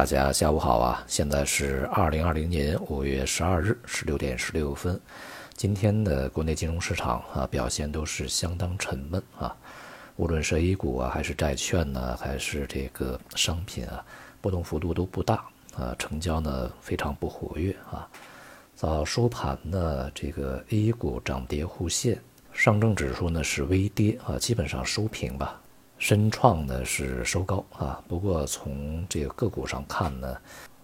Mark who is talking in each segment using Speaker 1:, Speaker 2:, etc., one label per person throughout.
Speaker 1: 大家下午好啊！现在是二零二零年五月十二日十六点十六分。今天的国内金融市场啊，表现都是相当沉闷啊。无论是 A 股啊，还是债券呢，还是这个商品啊，波动幅度都不大啊，成交呢非常不活跃啊。早收盘呢，这个 A 股涨跌互现，上证指数呢是微跌啊，基本上收平吧。深创呢是收高啊，不过从这个个股上看呢，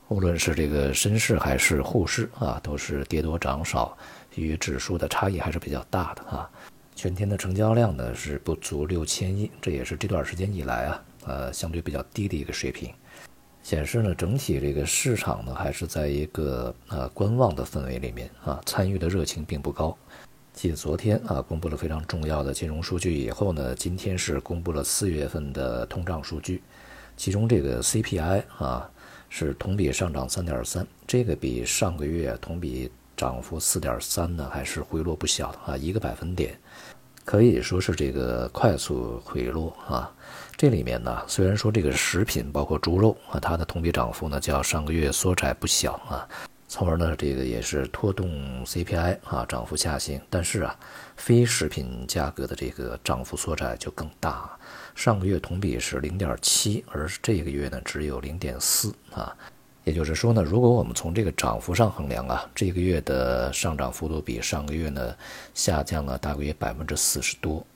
Speaker 1: 无论是这个深市还是沪市啊，都是跌多涨少，与指数的差异还是比较大的啊。全天的成交量呢是不足六千亿，这也是这段时间以来啊，呃相对比较低的一个水平，显示呢整体这个市场呢还是在一个呃观望的氛围里面啊，参与的热情并不高。继昨天啊公布了非常重要的金融数据以后呢，今天是公布了四月份的通胀数据，其中这个 CPI 啊是同比上涨三点三，这个比上个月同比涨幅四点三呢还是回落不小啊，一个百分点，可以说是这个快速回落啊。这里面呢，虽然说这个食品包括猪肉啊，它的同比涨幅呢较上个月缩窄不小啊。从而呢，这个也是拖动 CPI 啊涨幅下行，但是啊，非食品价格的这个涨幅缩窄就更大。上个月同比是零点七，而这个月呢只有零点四啊。也就是说呢，如果我们从这个涨幅上衡量啊，这个月的上涨幅度比上个月呢下降了大约百分之四十多。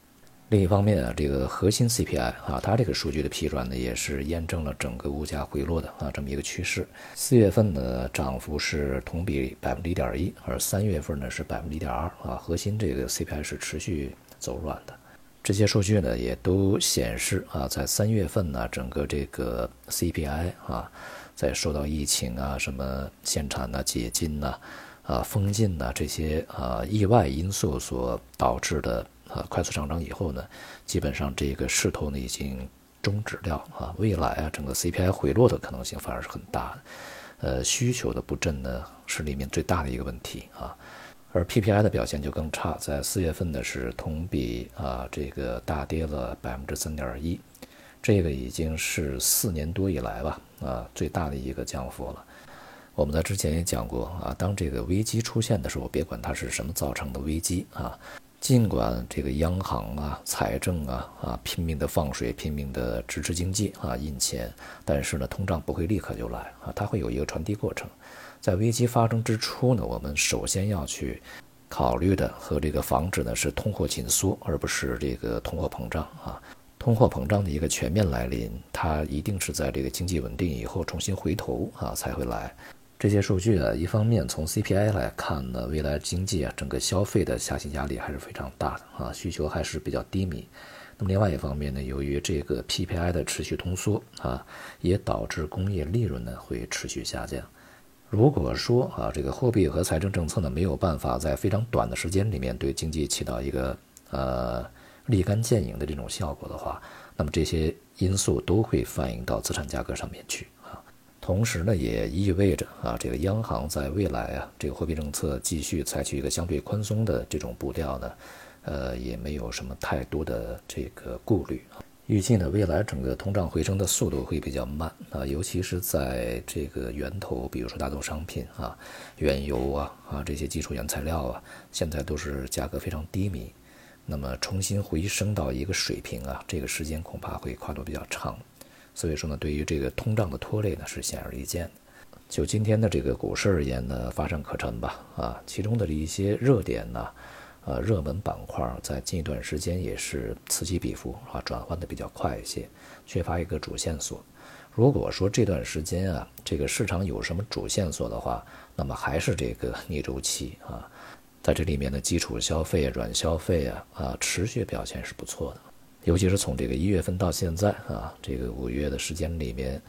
Speaker 1: 另一方面啊，这个核心 CPI 啊，它这个数据的批转呢，也是验证了整个物价回落的啊这么一个趋势。四月份呢，涨幅是同比百分之一点一，而三月份呢是百分之一点二啊。核心这个 CPI 是持续走软的。这些数据呢，也都显示啊，在三月份呢，整个这个 CPI 啊，在受到疫情啊、什么限产呐、解禁呐、啊封禁呐这些啊意外因素所导致的。啊，快速上涨以后呢，基本上这个势头呢已经终止掉啊。未来啊，整个 CPI 回落的可能性反而是很大的。呃，需求的不振呢是里面最大的一个问题啊。而 PPI 的表现就更差，在四月份呢是同比啊这个大跌了百分之三点一，这个已经是四年多以来吧啊最大的一个降幅了。我们在之前也讲过啊，当这个危机出现的时候，别管它是什么造成的危机啊。尽管这个央行啊、财政啊啊拼命的放水、拼命的支持经济啊、印钱，但是呢，通胀不会立刻就来啊，它会有一个传递过程。在危机发生之初呢，我们首先要去考虑的和这个防止呢是通货紧缩，而不是这个通货膨胀啊。通货膨胀的一个全面来临，它一定是在这个经济稳定以后重新回头啊才会来。这些数据啊，一方面从 CPI 来看呢，未来经济啊整个消费的下行压力还是非常大的啊，需求还是比较低迷。那么另外一方面呢，由于这个 PPI 的持续通缩啊，也导致工业利润呢会持续下降。如果说啊，这个货币和财政政策呢没有办法在非常短的时间里面对经济起到一个呃立竿见影的这种效果的话，那么这些因素都会反映到资产价格上面去。同时呢，也意味着啊，这个央行在未来啊，这个货币政策继续采取一个相对宽松的这种步调呢，呃，也没有什么太多的这个顾虑啊。预计呢，未来整个通胀回升的速度会比较慢啊，尤其是在这个源头，比如说大宗商品啊、原油啊啊这些基础原材料啊，现在都是价格非常低迷，那么重新回升到一个水平啊，这个时间恐怕会跨度比较长。所以说呢，对于这个通胀的拖累呢，是显而易见的。就今天的这个股市而言呢，发展可陈吧？啊，其中的一些热点呢，呃，热门板块在近一段时间也是此起彼伏啊，转换的比较快一些，缺乏一个主线索。如果说这段时间啊，这个市场有什么主线索的话，那么还是这个逆周期啊，在这里面的基础消费、软消费啊啊，持续表现是不错的。尤其是从这个一月份到现在啊，这个五月的时间里面，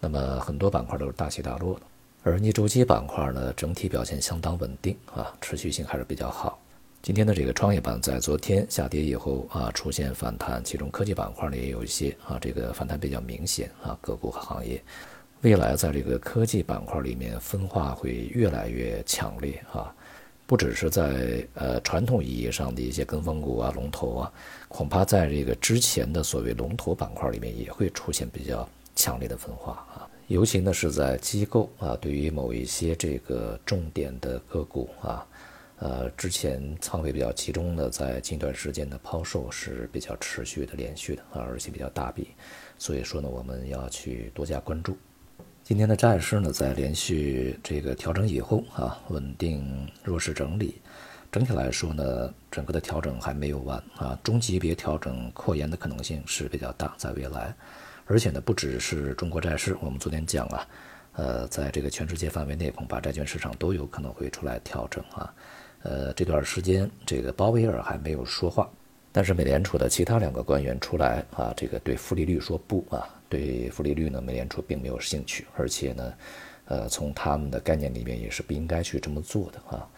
Speaker 1: 那么很多板块都是大起大落的，而逆周期板块呢，整体表现相当稳定啊，持续性还是比较好。今天的这个创业板在昨天下跌以后啊，出现反弹，其中科技板块呢也有一些啊，这个反弹比较明显啊，个股和行业，未来在这个科技板块里面分化会越来越强烈啊。不只是在呃传统意义上的一些跟风股啊、龙头啊，恐怕在这个之前的所谓龙头板块里面也会出现比较强烈的分化啊。尤其呢是在机构啊，对于某一些这个重点的个股啊，呃，之前仓位比较集中的，在近段时间的抛售是比较持续的、连续的啊，而且比较大笔，所以说呢，我们要去多加关注。今天的债市呢，在连续这个调整以后啊，稳定弱势整理。整体来说呢，整个的调整还没有完啊，中级别调整扩延的可能性是比较大，在未来。而且呢，不只是中国债市，我们昨天讲啊，呃，在这个全世界范围内，恐怕债券市场都有可能会出来调整啊。呃，这段时间这个鲍威尔还没有说话，但是美联储的其他两个官员出来啊，这个对负利率说不啊。对负利率呢，美联储并没有兴趣，而且呢，呃，从他们的概念里面也是不应该去这么做的啊。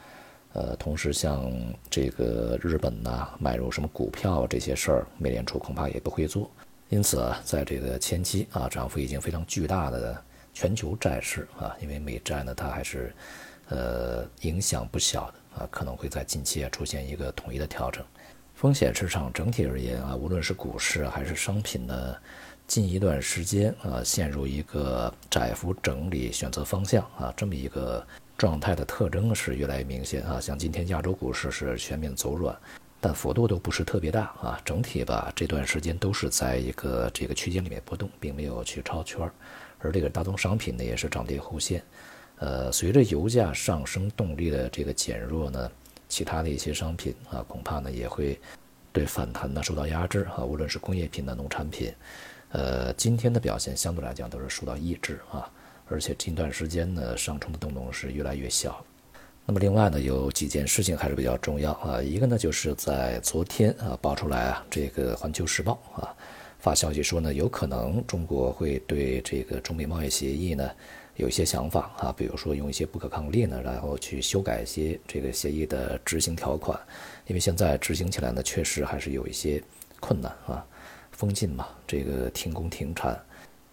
Speaker 1: 呃，同时像这个日本呐，买入什么股票这些事儿，美联储恐怕也不会做。因此啊，在这个前期啊，涨幅已经非常巨大的全球债市啊，因为美债呢，它还是呃影响不小的啊，可能会在近期啊出现一个统一的调整。风险市场整体而言啊，无论是股市还是商品呢。近一段时间啊，陷入一个窄幅整理、选择方向啊，这么一个状态的特征是越来越明显啊。像今天亚洲股市是全面走软，但幅度都不是特别大啊。整体吧，这段时间都是在一个这个区间里面波动，并没有去超圈而这个大宗商品呢，也是涨跌互现。呃，随着油价上升动力的这个减弱呢，其他的一些商品啊，恐怕呢也会对反弹呢受到压制啊。无论是工业品的农产品。呃，今天的表现相对来讲都是受到抑制啊，而且近段时间呢上冲的动能是越来越小。那么另外呢，有几件事情还是比较重要啊，一个呢就是在昨天啊爆出来啊，这个《环球时报》啊发消息说呢，有可能中国会对这个中美贸易协议呢有一些想法啊，比如说用一些不可抗力呢，然后去修改一些这个协议的执行条款，因为现在执行起来呢确实还是有一些困难啊。封禁嘛，这个停工停产，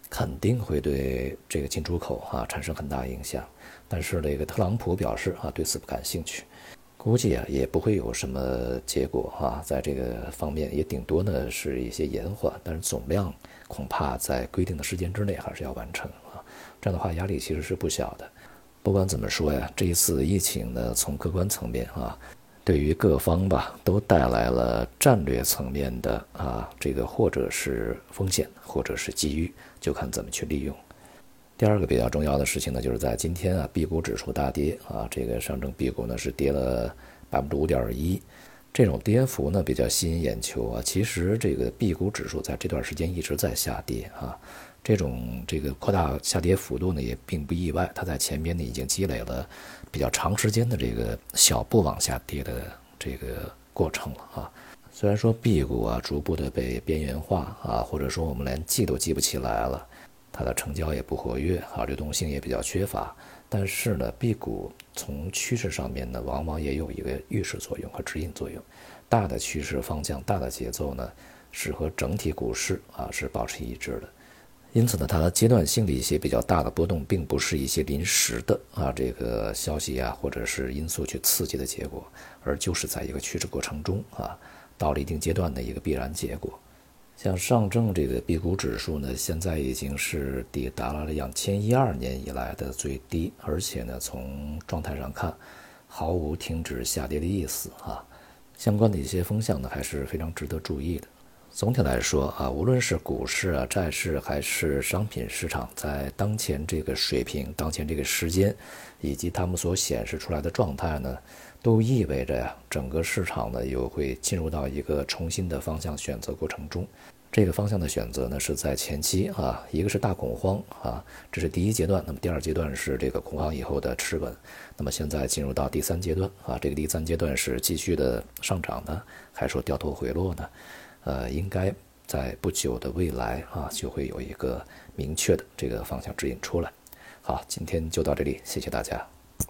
Speaker 1: 肯定会对这个进出口啊产生很大影响。但是这个特朗普表示啊，对此不感兴趣，估计啊也不会有什么结果啊，在这个方面也顶多呢是一些延缓，但是总量恐怕在规定的时间之内还是要完成啊。这样的话压力其实是不小的。不管怎么说呀，这一次疫情呢，从客观层面啊。对于各方吧，都带来了战略层面的啊，这个或者是风险，或者是机遇，就看怎么去利用。第二个比较重要的事情呢，就是在今天啊，B 股指数大跌啊，这个上证 B 股呢是跌了百分之五点一，这种跌幅呢比较吸引眼球啊。其实这个 B 股指数在这段时间一直在下跌啊，这种这个扩大下跌幅度呢也并不意外，它在前边呢已经积累了。比较长时间的这个小步往下跌的这个过程了啊，虽然说 B 股啊逐步的被边缘化啊，或者说我们连记都记不起来了，它的成交也不活跃啊，流动性也比较缺乏，但是呢，B 股从趋势上面呢，往往也有一个预示作用和指引作用，大的趋势方向、大的节奏呢，是和整体股市啊是保持一致的。因此呢，它阶段性的一些比较大的波动，并不是一些临时的啊这个消息啊，或者是因素去刺激的结果，而就是在一个趋势过程中啊，到了一定阶段的一个必然结果。像上证这个 B 股指数呢，现在已经是抵达了两千一二年以来的最低，而且呢，从状态上看，毫无停止下跌的意思啊。相关的一些风向呢，还是非常值得注意的。总体来说啊，无论是股市啊、债市还是商品市场，在当前这个水平、当前这个时间，以及他们所显示出来的状态呢，都意味着呀，整个市场呢又会进入到一个重新的方向选择过程中。这个方向的选择呢，是在前期啊，一个是大恐慌啊，这是第一阶段；那么第二阶段是这个恐慌以后的持稳。那么现在进入到第三阶段啊，这个第三阶段是继续的上涨呢，还是说掉头回落呢？呃，应该在不久的未来啊，就会有一个明确的这个方向指引出来。好，今天就到这里，谢谢大家。